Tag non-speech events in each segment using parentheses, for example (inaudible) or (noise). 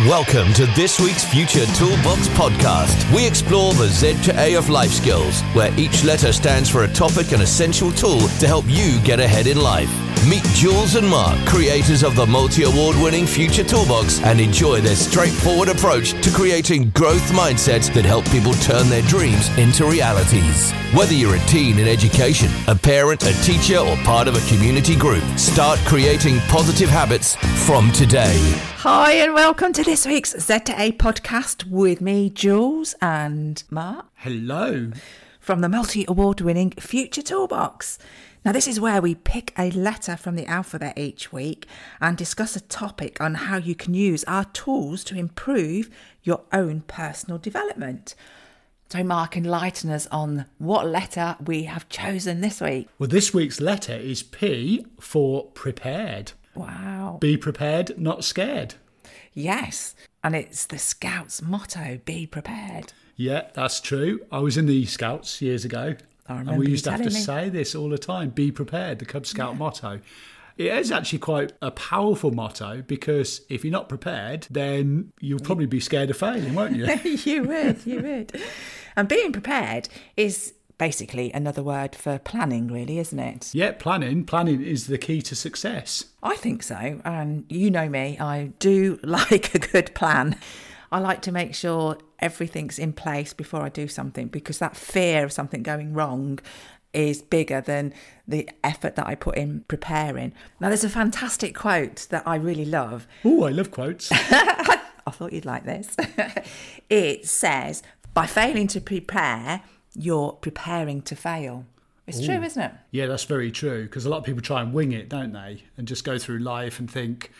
Welcome to this week's Future Toolbox podcast. We explore the Z to A of life skills, where each letter stands for a topic and essential tool to help you get ahead in life. Meet Jules and Mark, creators of the multi award winning Future Toolbox, and enjoy their straightforward approach to creating growth mindsets that help people turn their dreams into realities. Whether you're a teen in education, a parent, a teacher, or part of a community group, start creating positive habits from today. Hi, and welcome to this week's Z to A podcast with me, Jules, and Mark Hello. From the multi award winning Future Toolbox. Now, this is where we pick a letter from the alphabet each week and discuss a topic on how you can use our tools to improve your own personal development. So, Mark, enlighten us on what letter we have chosen this week. Well, this week's letter is P for prepared. Wow. Be prepared, not scared. Yes. And it's the Scouts motto be prepared. Yeah, that's true. I was in the Scouts years ago. I and we used to have to me. say this all the time be prepared, the Cub Scout motto. It is actually quite a powerful motto because if you're not prepared, then you'll probably be scared of failing, won't you? (laughs) you would, you would. And being prepared is basically another word for planning, really, isn't it? yeah, planning. Planning is the key to success. I think so. And you know me, I do (laughs) like a good plan. I like to make sure everything's in place before I do something because that fear of something going wrong is bigger than the effort that I put in preparing. Now, there's a fantastic quote that I really love. Oh, I love quotes. (laughs) I thought you'd like this. (laughs) it says, by failing to prepare, you're preparing to fail. It's true, isn't it? Yeah, that's very true because a lot of people try and wing it, don't they? And just go through life and think,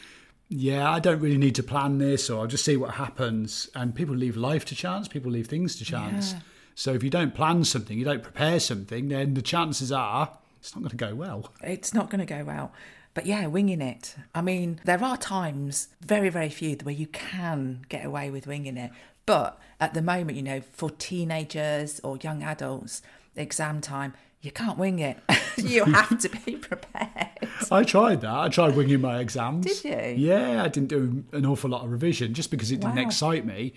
yeah, I don't really need to plan this or I'll just see what happens. And people leave life to chance, people leave things to chance. Yeah. So if you don't plan something, you don't prepare something, then the chances are it's not going to go well. It's not going to go well. But yeah, winging it. I mean, there are times, very, very few, where you can get away with winging it. But at the moment, you know, for teenagers or young adults, exam time, you can't wing it. (laughs) you have to be (laughs) prepared. (laughs) I tried that. I tried winging my exams. Did you? Yeah, I didn't do an awful lot of revision just because it didn't Wow. excite me.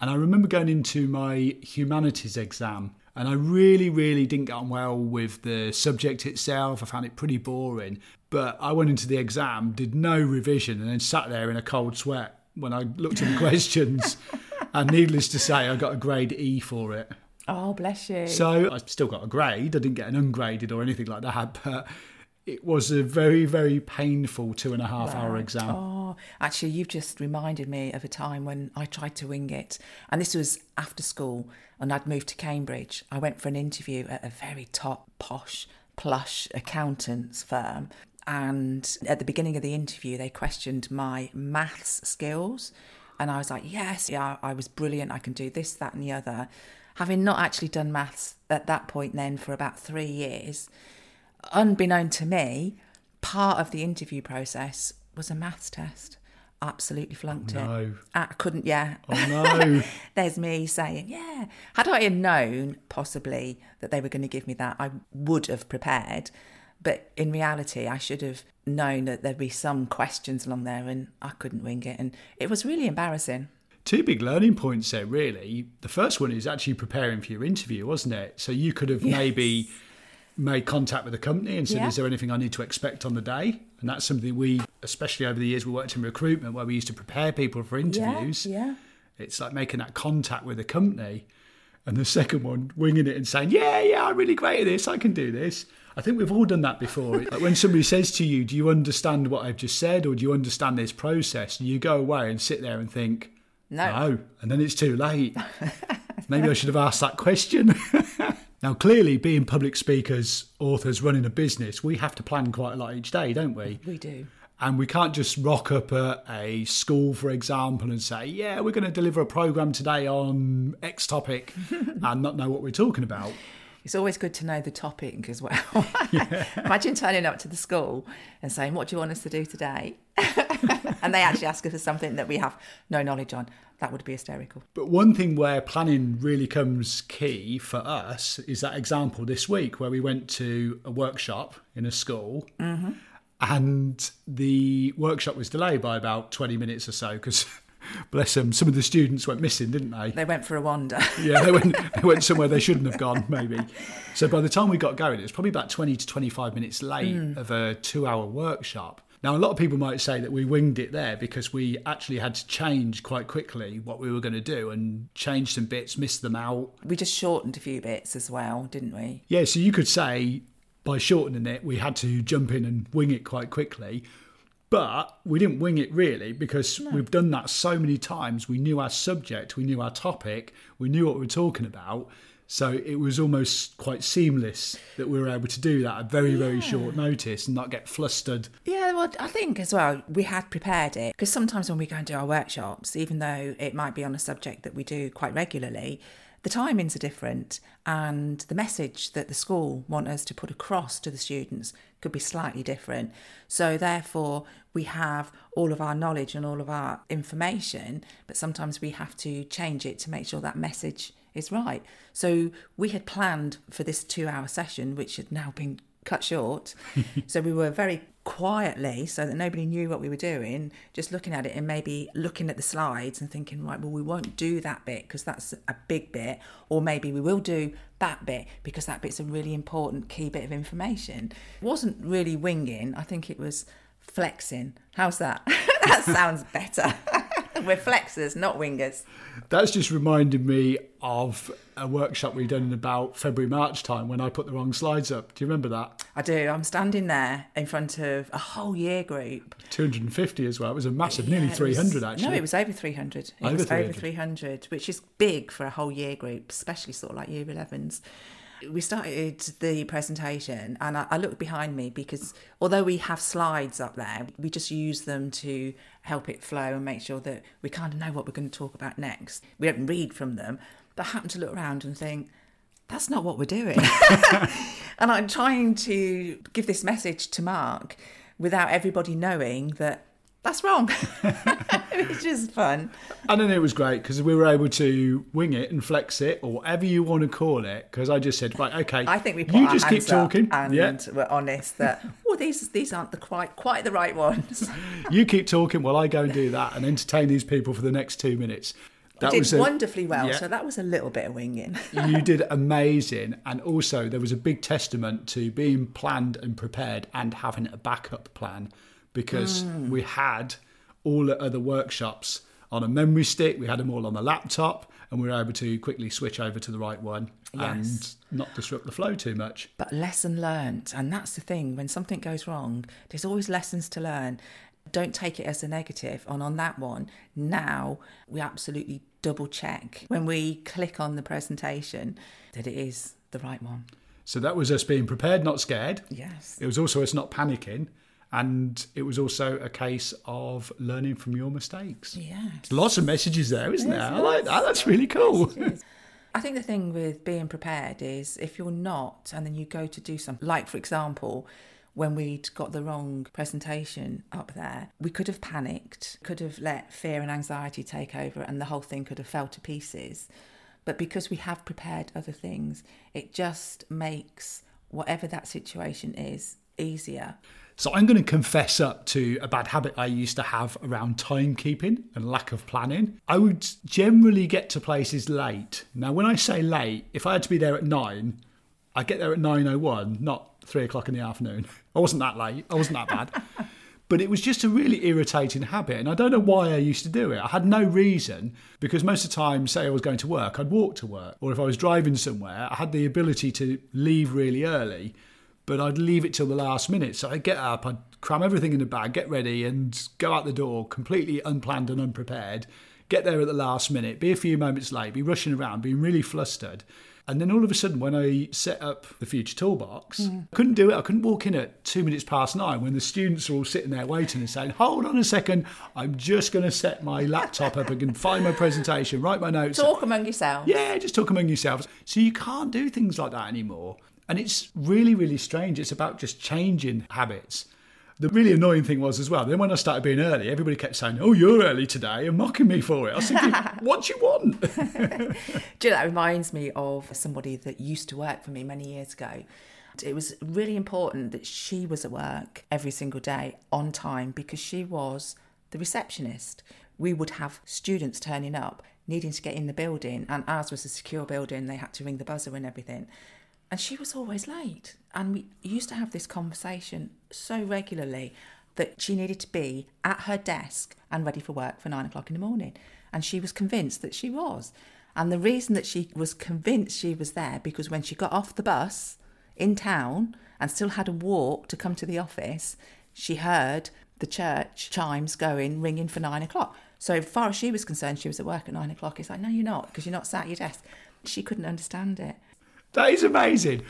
And I remember going into my humanities exam and I really, really didn't get on well with the subject itself. I found it pretty boring. But I went into the exam, did no revision, and then sat there in a cold sweat when I looked at the (laughs) questions. And needless to say, I got a grade E for it. Oh, bless you. So I still got a grade. I didn't get an ungraded or anything like that, but it was a very, very painful two and a half hour exam. Oh, actually, you've just reminded me of a time when I tried to wing it. And this was after school, and I'd moved to Cambridge. I went for an interview at a very top, posh, plush accountant's firm. And at the beginning of the interview, they questioned my maths skills. And I was like, yes, yeah, I was brilliant. I can do this, that, and the other. Having not actually done maths at that point then for about three years, unbeknown to me, part of the interview process was a maths test. Absolutely flunked Oh, no. it. I couldn't, yeah. Oh no. (laughs) There's me saying, yeah. Had I known possibly that they were going to give me that, I would have prepared. But in reality, I should have known that there'd be some questions along there and I couldn't wing it. And it was really embarrassing. Two big learning points there, really. The first one is actually preparing for your interview, wasn't it? So you could have maybe made contact with the company and said, Yeah. Is there anything I need to expect on the day? And that's something we, especially over the years we worked in recruitment, where we used to prepare people for interviews. Yeah. It's like making that contact with the company. And the (laughs) second one, winging it and saying, Yeah, yeah, I'm really great at this. I can do this. I think we've all done that before. (laughs) like when somebody says to you, Do you understand what I've just said? Or do you understand this process? And you go away and sit there and think, No. No. And then it's too late. (laughs) Maybe I should have asked that question. Now, clearly, being public speakers, authors, running a business, we have to plan quite a lot each day, don't we? We do. And we can't just rock up at a school, for example, and say, yeah, we're going to deliver a program today on X topic (laughs) and not know what we're talking about. It's always good to know the topic as well. (laughs) (laughs) Imagine turning up to the school and saying, What do you want us to do today? (laughs) and they actually ask us for something that we have no knowledge on. That would be hysterical. But one thing where planning really comes key for us is that example this week where we went to a workshop in a school mm-hmm. and the workshop was delayed by about 20 minutes or so because Bless them. Some of the students went missing, didn't they? They went for a wander. yeah, they went, (laughs) they went somewhere they shouldn't have gone, maybe. So by the time we got going, it was probably about 20 to 25 minutes late hmm. of a two hour workshop. Now, a lot of people might say that we winged it there because we actually had to change quite quickly what we were going to do and change some bits, miss them out. we just shortened a few bits as well, didn't we? Yeah, so you could say by shortening it, we had to jump in and wing it quite quickly. But we didn't wing it really because we've done that so many times. We knew our subject, we knew our topic, we knew what we were talking about. So it was almost quite seamless that we were able to do that at very, very short notice and not get flustered. Yeah, well, I think as well, we had prepared it because sometimes when we go and do our workshops, even though it might be on a subject that we do quite regularly, the timings are different and the message that the school want us to put across to the students could be slightly different. So, therefore, we have all of our knowledge and all of our information, but sometimes we have to change it to make sure that message is right. So, we had planned for this two hour session, which had now been cut short. (laughs) so we were very quietly, so that nobody knew what we were doing, just looking at it and maybe looking at the slides and thinking, right, well, we won't do that bit because that's a big bit, or maybe we will do that bit because that bit's a really important key bit of information. It wasn't really winging, I think it was flexing. How's that? (laughs) that sounds better. (laughs) (laughs) We're flexers, not wingers. That's just reminded me of a workshop we done in about February, March time when I put the wrong slides up. Do you remember that? I do. I'm standing there in front of a whole year group 250 as well. It was a massive, nearly Yeah, was- 300 actually. No, it was over 300. It Over was 300. over 300, which is big for a whole year group, especially sort of like year 11s. We started the presentation and I, I looked behind me because although we have slides up there, we just use them to help it flow and make sure that we kind of know what we're going to talk about next. We don't read from them, but I happen to look around and think, that's not what we're doing. (laughs) and I'm trying to give this message to Mark without everybody knowing that that's wrong. (laughs) just fun. And then it was great because we were able to wing it and flex it or whatever you want to call it. Because I just said, right, okay, I think we put you just keep talking. and yeah, we're honest that well, these these aren't the quite quite the right ones. (laughs) you keep talking while I go and do that and entertain these people for the next two minutes. That did a- wonderfully well, yeah. so that was a little bit of winging. (laughs) you did amazing. And also, there was a big testament to being planned and prepared and having a backup plan because Mm. we had all the other workshops on a memory stick, we had them all on the laptop, and we were able to quickly switch over to the right one Yes. and not disrupt the flow too much. But lesson learnt, and that's the thing. When something goes wrong, there's always lessons to learn. Don't take it as a negative. And on that one, now we absolutely double check when we click on the presentation that it is the right one. So that was us being prepared, not scared. Yes. It was also us not panicking. And it was also a case of learning from your mistakes. Yeah. Lots of messages there, isn't there? I like that. That's really cool. I think the thing with being prepared is if you're not, and then you go to do something, like for example, when we'd got the wrong presentation up there, we could have panicked, could have let fear and anxiety take over, and the whole thing could have fell to pieces. But because we have prepared other things, it just makes whatever that situation is easier. So I'm going to confess up to a bad habit I used to have around timekeeping and lack of planning. I would generally get to places late. Now, when I say late, if I had to be there at nine, I get there at nine oh one, not three o'clock in the afternoon. (laughs) I wasn't that late. I wasn't that bad. (laughs) But it was just a really irritating habit, and I don't know why I used to do it. I had no reason because most of the time, say I was going to work, I'd walk to work, or if I was driving somewhere, I had the ability to leave really early but I'd leave it till the last minute. So I'd get up, I'd cram everything in the bag, get ready, and go out the door completely unplanned and unprepared. Get there at the last minute, be a few moments late, be rushing around, being really flustered. And then all of a sudden, when I set up the future toolbox, Mm. couldn't do it. I couldn't walk in at two minutes past nine when the students are all sitting there waiting and saying, "Hold on a second, I'm just going to set my laptop up and find my presentation, write my notes." Talk among yourselves. Yeah, just talk among yourselves. So you can't do things like that anymore. And it's really, really strange. It's about just changing habits. The really annoying thing was as well, then when I started being early, everybody kept saying, Oh, you're early today and mocking me for it. I was thinking, (laughs) What do you want? Do you know, that reminds me of somebody that used to work for me many years ago. It was really important that she was at work every single day on time because she was the receptionist. we would have students turning up needing to get in the building, and ours was a secure building. They had to ring the buzzer and everything. And she was always late. And we used to have this conversation so regularly that she needed to be at her desk and ready for work for nine o'clock in the morning. And she was convinced that she was. And the reason that she was convinced she was there because when she got off the bus in town and still had a walk to come to the office, she heard the church chimes going, ringing for nine o'clock. So, as far as she was concerned, she was at work at nine o'clock. It's like, no, you're not, because you're not sat at your desk. She couldn't understand it. That is amazing.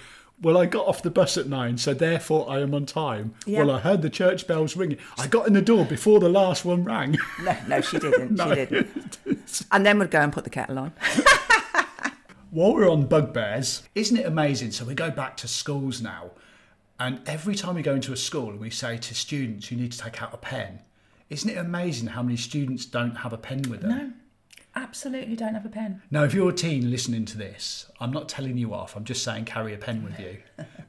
Well, I got off the bus at nine, so therefore I am on time. Yeah. Well, I heard the church bells ringing. I got in the door before the last one rang. No, no, she didn't. (laughs) No. She didn't. And then we'd go and put the kettle on. (laughs) While we're on bugbears, isn't it amazing? So we go back to schools now, and every time we go into a school and we say to students, you need to take out a pen, isn't it amazing how many students don't have a pen with them? No, absolutely don't have a pen. Now, if you're a teen listening to this, I'm not telling you off. I'm just saying carry a pen with you.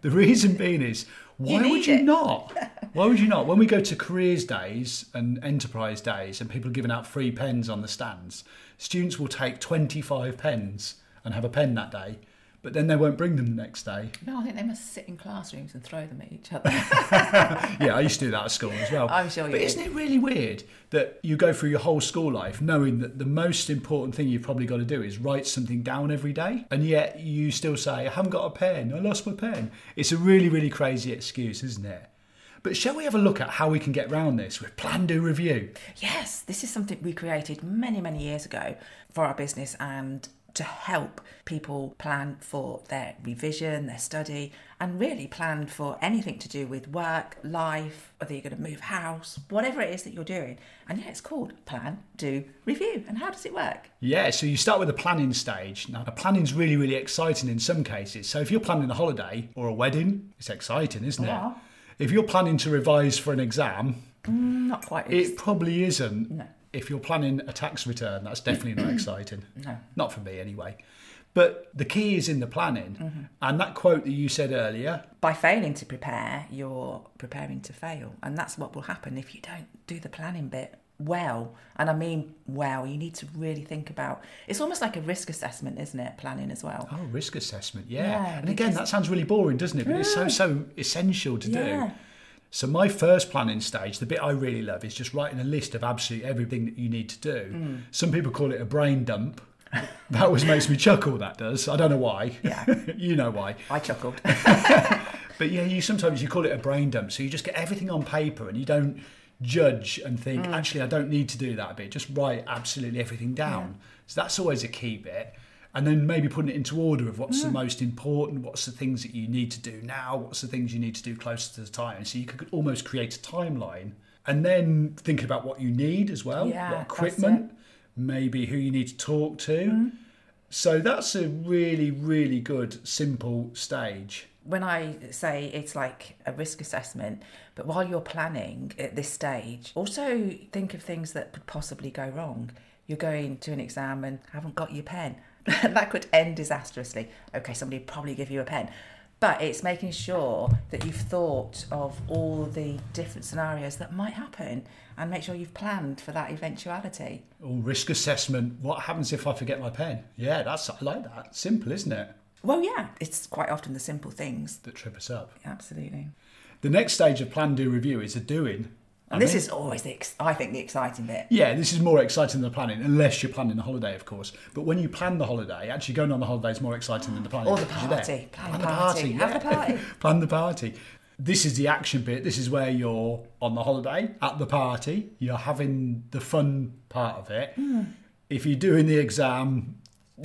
the reason being is, (laughs) why You would you it. not? (laughs) Why would you not? When we go to careers days and enterprise days and people are giving out free pens on the stands, students will take 25 pens and have a pen that day, but then they won't bring them the next day. (laughs) No, I think they must sit in classrooms and throw them at each other. (laughs) Yeah, I used to do that at school as well. I'm sure you. But isn't it really weird that you go through your whole school life knowing that the most important thing you've probably got to do is write something down every day, and yet you still say, "I haven't got a pen. I lost my pen." It's a really, really crazy excuse, isn't it? But shall we have a look at how we can get round this with plan, do, review? Yes, this is something we created many, many years ago for our business and to help people plan for their revision, their study, and really plan for anything to do with work, life, whether you're going to move house, whatever it is that you're doing. And yeah, it's called plan, do, review. And how does it work? Yeah, so you start with the planning stage. Now, the planning's really, really exciting in some cases. So if you're planning a holiday or a wedding, it's exciting, isn't it? If you're planning to revise for an exam, mm, Not quite. It probably isn't. No. If you're planning a tax return, that's definitely not (clears throat) exciting. No. Not for me, anyway. But the key is in the planning. Mm-hmm. And that quote that you said earlier, by failing to prepare, you're preparing to fail. And that's what will happen if you don't do the planning bit well. And I mean, well, you need to really think about it's almost like a risk assessment, isn't it? Planning as well. oh, risk assessment, yeah. Yeah, and again, that sounds really boring, doesn't it? But it's so, so essential to Yeah. do. So, my first planning stage, the bit I really love, is just writing a list of absolutely everything that you need to do. Mm. Some people call it a brain dump. (laughs) that always makes me chuckle, that does. I don't know why. Yeah. (laughs) you know why. I chuckled. (laughs) But yeah, you sometimes you call it a brain dump. So you just get everything on paper and you don't judge and think, Mm. actually, I don't need to do that bit. Just write absolutely everything down. So that's always a key bit. And then maybe putting it into order of what's the most important, what's the things that you need to do now, what's the things you need to do closer to the time. So you could almost create a timeline. And then thinking about what you need as well, Yeah, what equipment, maybe who you need to talk to. Mm-hmm. So that's a really, really good, simple stage. when I say it's like a risk assessment, but while you're planning at this stage, also think of things that could possibly go wrong. You're going to an exam and haven't got your pen. (laughs) that could end disastrously. Okay, somebody would probably give you a pen. But it's making sure that you've thought of all the different scenarios that might happen and make sure you've planned for that eventuality. Oh, risk assessment. What happens if I forget my pen? Yeah, that's I like that. Simple, isn't it? Well, yeah, it's quite often the simple things. That trip us up. Absolutely. The next stage of plan, do, review is a doing. And this is always the, ex- I think, the exciting bit. Yeah, this is more exciting than the planning, unless you're planning a holiday, of course. But when you plan the holiday, actually going on the holiday is more exciting than the planning. Or the because you're there. party. Plan Plan the party. Have the party. (laughs) plan the party. This is the action bit. This is where you're on the holiday, at the party. You're having the fun part of it. Hmm. If you're doing the exam,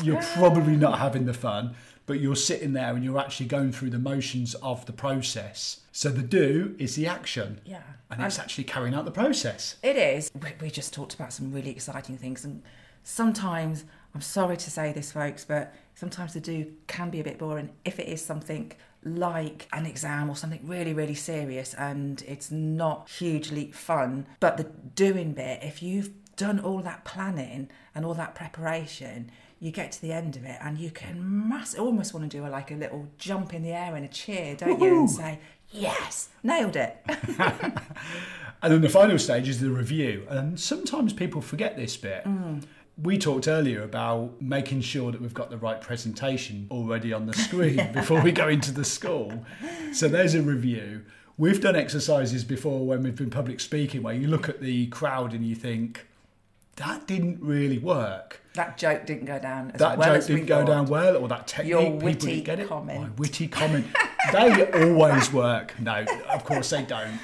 you're probably not having the fun, but you're sitting there and you're actually going through the motions of the process. So the do is the action. Yeah. And it's actually carrying out the process. It is. We, we just talked about some really exciting things, and sometimes I'm sorry to say this, folks, but sometimes the do can be a bit boring if it is something like an exam or something really, really serious and it's not hugely fun. But the doing bit, if you've done all that planning and all that preparation, you get to the end of it and you can mass almost want to do a, like a little jump in the air and a cheer, don't you? And say, yes, nailed it. (laughs) And then the final stage is the review. And sometimes people forget this bit. Mm. We talked earlier about making sure that we've got the right presentation already on the screen before we go into the school. So there's a review. We've done exercises before when we've been public speaking where you look at the crowd and you think, that didn't really work. that joke didn't go down as That well joke as we didn't go down well, or that technique, Your people witty didn't get it. comment. My witty comment. they always work. No, of course they don't.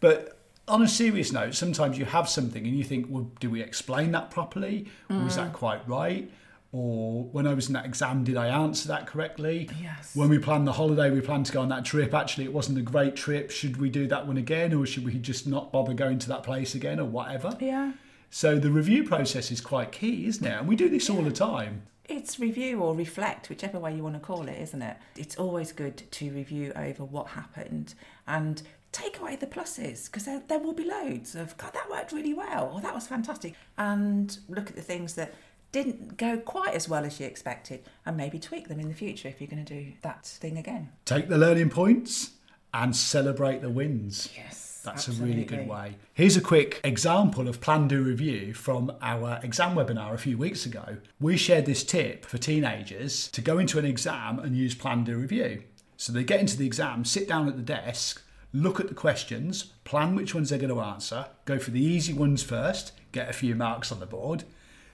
But on a serious note, sometimes you have something and you think, well, do we explain that properly? Or was Mm. that quite right? Or when I was in that exam, did I answer that correctly? Yes. When we planned the holiday, we planned to go on that trip. Actually, it wasn't a great trip. Should we do that one again? Or should we just not bother going to that place again or whatever? Yeah. So the review process is quite key, isn't it? And we do this all the time. It's review or reflect, whichever way you want to call it, isn't it? It's always good to review over what happened and take away the pluses because there, there will be loads of, God, that worked really well, or that was fantastic. And look at the things that didn't go quite as well as you expected and maybe tweak them in the future if you're going to do that thing again. Take the learning points and celebrate the wins. Yes. That's a really good way. Here's a quick example of plan do review from our exam webinar a few weeks ago. We shared this tip for teenagers to go into an exam and use plan do review. So they get into the exam, sit down at the desk, look at the questions, plan which ones they're going to answer, go for the easy ones first, get a few marks on the board.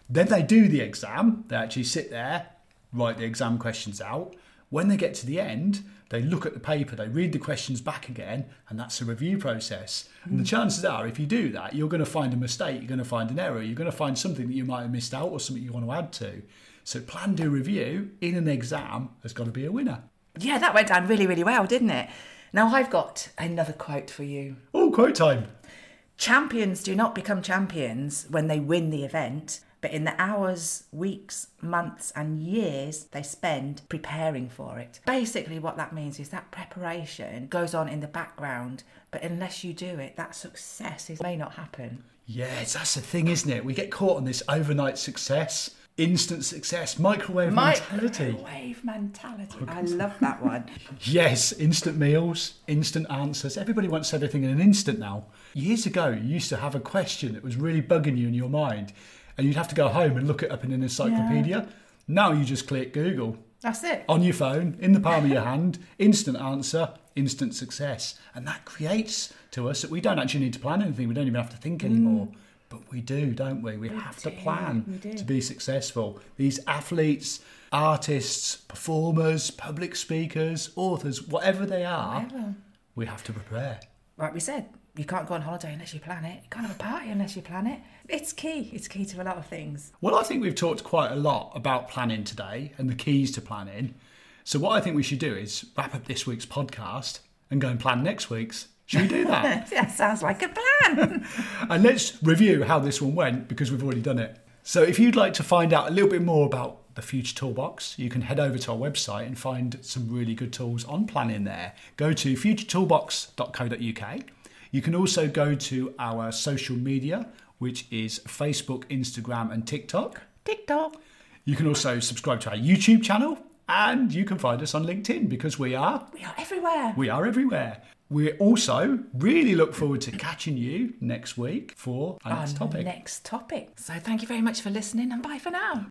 Then they do the exam, they actually sit there, write the exam questions out. When they get to the end, they look at the paper, they read the questions back again, and that's a review process. And the hmm. chances are, if you do that, you're going to find a mistake, you're going to find an error, you're going to find something that you might have missed out or something you want to add to. So, plan, do, review in an exam has got to be a winner. Yeah, that went down really, really well, didn't it? Now I've got another quote for you. Oh, quote time. Champions do not become champions when they win the event, but in the hours, weeks, months, and years they spend preparing for it. Basically, what that means is that preparation goes on in the background, but unless you do it, that success is, may not happen. Yes, that's the thing, isn't it? We get caught on this overnight success, instant success, microwave My mentality. wave mentality. I love that one. (laughs) Yes, instant meals, instant answers. Everybody wants everything in an instant now. Years ago, you used to have a question that was really bugging you in your mind, and you'd have to go home and look it up in an encyclopedia. Now you just click Google That's it. on your phone, in the palm of your hand, instant answer, instant success. And that creates to us that we don't actually need to plan anything, we don't even have to think mm. anymore. But we do, don't we? We, have to plan to be successful. These athletes, artists, performers, public speakers, authors, whatever they are, Whatever. we have to prepare. Like we said, you can't go on holiday unless you plan it. You can't have a party unless you plan it. It's key. It's key to a lot of things. Well, I think we've talked quite a lot about planning today and the keys to planning. So, what I think we should do is wrap up this week's podcast and go and plan next week's. Should we do (laughs) that? That sounds like a plan. (laughs) and let's review how this one went because we've already done it. So, if you'd like to find out a little bit more about the Future Toolbox, you can head over to our website and find some really good tools on planning there. Go to futuretoolbox.co.uk. You can also go to our social media, which is Facebook, Instagram, and TikTok. TikTok. You can also subscribe to our YouTube channel and you can find us on LinkedIn because we are We are everywhere. we are everywhere. We also really look forward to catching you next week for our next topic. Next topic. So thank you very much for listening and bye for now.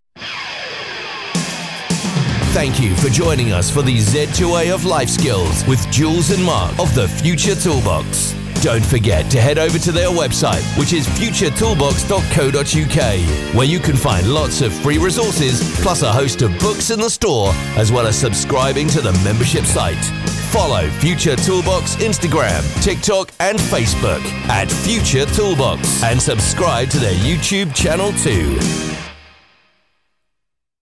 Thank you for joining us for the Z2A of Life Skills with Jules and Mark of the Future Toolbox. Don't forget to head over to their website, which is futuretoolbox.co.uk, where you can find lots of free resources, plus a host of books in the store, as well as subscribing to the membership site. Follow Future Toolbox Instagram, TikTok, and Facebook at Future Toolbox, and subscribe to their YouTube channel too.